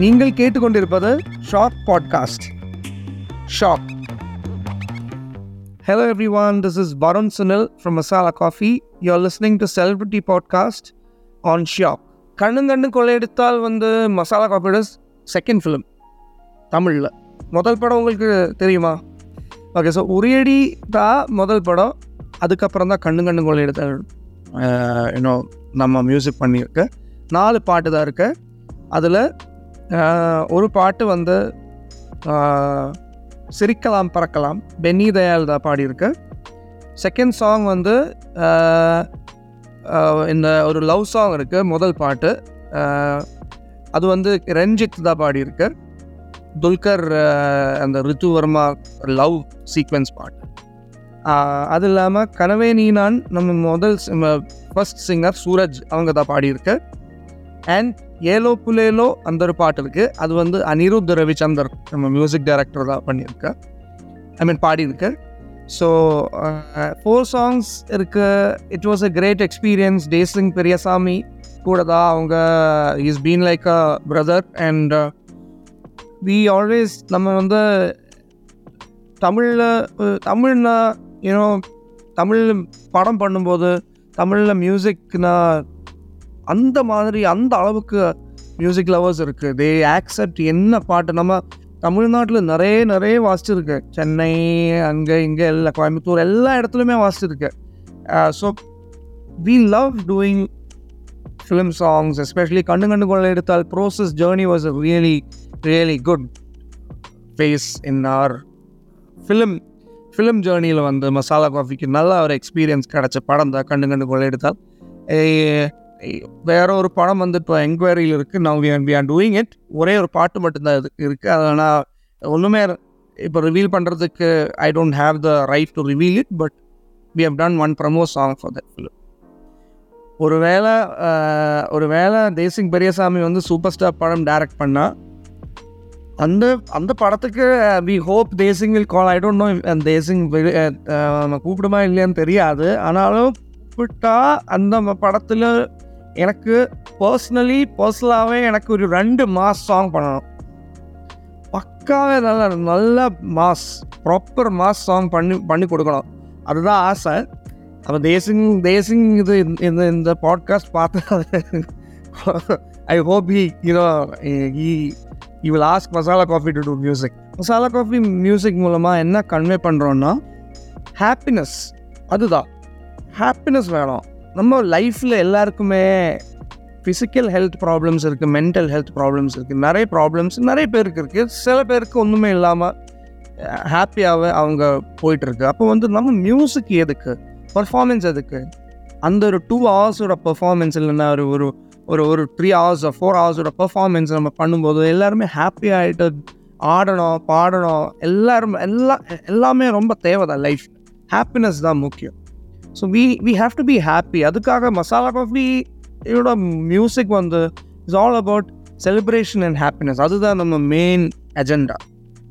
நீங்கள் கேட்டுக்கொண்டிருப்பது Shock podcast Shock hello everyone this is is Sunil from Masala Coffee you are listening to celebrity podcast on Shock கண்ணு கண்ணு கொள்ளையடித்தால் வந்து masala காஃபியோட second film தமிழில். முதல் படம் உங்களுக்கு தெரியுமா? ஓகே ஸோ உரியடி தான் முதல் படம் அதுக்கப்புறம் தான் கண்ணு கண்ணு கொள்ளையடித்தால். இன்னும் நம்ம மியூசிக் பண்ணியிருக்கு. நாலு பாட்டு தான் இருக்குது அதில் ஒரு பாட்டு வந்து சிரிக்கலாம் பறக்கலாம். பென்னி தயால் தான் பாடியிருக்கு. செகண்ட் சாங் வந்து இந்த ஒரு லவ் சாங் இருக்குது முதல் பாட்டு. அது வந்து ரஞ்சித் தான் பாடியிருக்கு. துல்கர் அந்த ரித்து வர்மா லவ் சீக்வென்ஸ் பாட்டு. அது இல்லாமல் கனவே நீ நான் நம்ம முதல் ஃபர்ஸ்ட் சிங்கர் சூரஜ் அவங்க தான் பாடியிருக்கு. அண்ட் ஏலோ புலேலோ அந்த ஒரு பாட்டு இருக்குது அது வந்து அனிருத் ரவிச்சந்தர் நம்ம மியூசிக் டைரக்டர் தான் பண்ணியிருக்க. ஐ மீன் பாடியிருக்கு. ஸோ ஃபோர் சாங்ஸ் இருக்கு. It was a great experience Desingh Periyasamy கூட தான் அவங்க is been like a brother and we always நம்ம வந்து தமிழில் uh, தமிழ்னா யூனோ தமிழ் படம் பண்ணும்போது தமிழில் மியூசிக்னா அந்த மாதிரி அந்த அளவுக்கு மியூசிக் லவர்ஸ் இருக்குது தே ஆக்செப்ட் என்ன பாட்டு? நம்ம தமிழ்நாட்டில் நிறைய நிறைய வாசிச்சிருக்கு. சென்னை அங்கே இங்கே எல்லா கோயம்புத்தூர் எல்லா இடத்துலையுமே வாசிச்சிருக்கு. So we love doing film songs especially கண்டு கண்டு கொள்ள எடுத்தால் process journey was a really really good phase in our film film ஜேர்னியில் வந்து மசாலா காஃபிக்கு நல்ல ஒரு எக்ஸ்பீரியன்ஸ் கிடச்ச படம் தான் கண்டு கண்டு கொள்ள எடுத்தால். ஏ- வேற ஒரு படம் வந்து இப்போ என்கொயரியில் இருக்குது now we are doing it ஒரே ஒரு பாட்டு மட்டும்தான் இது இருக்குது அதனால் ஒன்றுமே இப்போ ரிவீல் பண்ணுறதுக்கு I don't have the right to reveal it but we have done one promo song for that film ஒருவேளை ஒரு வேளை தேசிங் பெரியசாமி வந்து சூப்பர் ஸ்டார் படம் டைரக்ட் பண்ணால் அந்த அந்த படத்துக்கு we hope Desingh will call I don't know Desingh நம்ம கூப்பிடுமா இல்லையான்னு தெரியாது. ஆனாலும் கூப்பிட்டா அந்த படத்தில் எனக்கு பர்சனலி பர்சனலாகவே எனக்கு ஒரு ரெண்டு மாஸ் சாங் பண்ணணும். பக்காவே நல்ல நல்ல மாஸ் ப்ராப்பர் மாஸ் சாங் பண்ணி பண்ணி கொடுக்கணும். அதுதான் ஆசை. அப்போ தேசிங் தேசிங் இது இந்த இந்த பாட்காஸ்ட் பார்த்து I hope he you know E you will ask Masala Coffee to do music Masala Coffee music மூலமாக என்ன கன்வே பண்ணுறோன்னா ஹாப்பினஸ் அதுதான். ஹாப்பினஸ் வேணும். நம்ம லைஃப்பில் எல்லாருக்குமே ஃபிசிக்கல் ஹெல்த் ப்ராப்ளம்ஸ் இருக்குது மென்டல் ஹெல்த் ப்ராப்ளம்ஸ் இருக்குது நிறைய ப்ராப்ளம்ஸ் நிறைய பேருக்கு இருக்குது சில பேருக்கு ஒன்றுமே இல்லாமல் ஹாப்பியாகவே அவங்க போயிட்டுருக்கு. அப்போ வந்து நம்ம மியூசிக் எதுக்கு? பர்ஃபார்மன்ஸ் எதுக்கு? அந்த ஒரு டூ ஹவர்ஸோட பர்ஃபார்மன்ஸ் இல்லைன்னா ஒரு ஒரு ஒரு ஒரு த்ரீ ஹவர்ஸ் ஃபோர் ஹவர்ஸோட பர்ஃபார்மன்ஸ் நம்ம பண்ணும்போது எல்லாருமே ஹாப்பி ஆகிட்டு ஆடணும் பாடணும். எல்லாரும் எல்லா எல்லாமே ரொம்ப தேவைதான் லைஃப் ஹாப்பினஸ் தான் முக்கியம். So we we have to be happy அதுக்காக மசாலா காஃபி இதோட மியூசிக் வந்து is all about celebration and happiness அதுதான் நம்ம மெயின் அஜெண்டா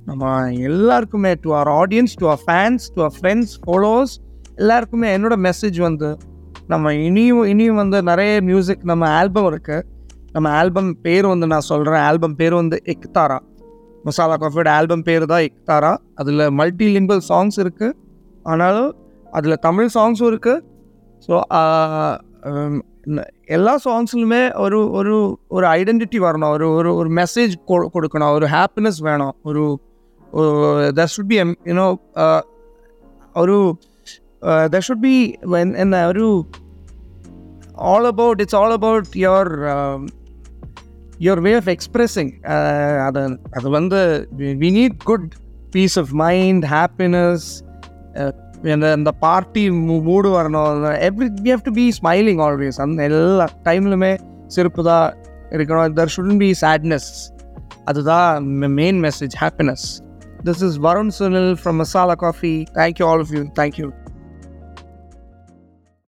நம்ம எல்லாருக்குமே to our audience to our fans to our friends followers எல்லாருக்குமே என்னோட மெசேஜ் வந்து நம்ம இனியும் இனியும் வந்து நிறைய மியூசிக் நம்ம ஆல்பம் இருக்குது நம்ம ஆல்பம் பேர் வந்து நான் சொல்கிறேன் ஆல்பம் பேர் வந்து எக்தாரா மசாலா காஃபியோட ஆல்பம் பேர் தான் எக்தாரா அதில் மல்டி லிங்குவல் சாங்ஸ் இருக்குது ஆனாலும் அதில் தமிழ் சாங்ஸும் இருக்குது ஸோ எல்லா சாங்ஸ்லுமே ஒரு ஒரு ஒரு ஐடென்டிட்டி வரணும். ஒரு ஒரு ஒரு மெசேஜ் கொடுக்கணும். ஒரு ஹாப்பினஸ் வேணும். ஒரு that should be you know ஒரு தட் ஷுட் பி என்ன ஒரு all about it's all about your your way of expressing அது அது வந்து we need good peace of mind happiness இந்த இந்த பார்ட்டி மூடு வரணும். Every we have to be smiling always அந்த எல்லா டைம்லுமே சிரிப்பு தான் இருக்கணும். தர் ஷுடன் பி சேட்னஸ் அதுதான் main message happiness this is Varun Sunil from Masala Coffee thank you all of you thank you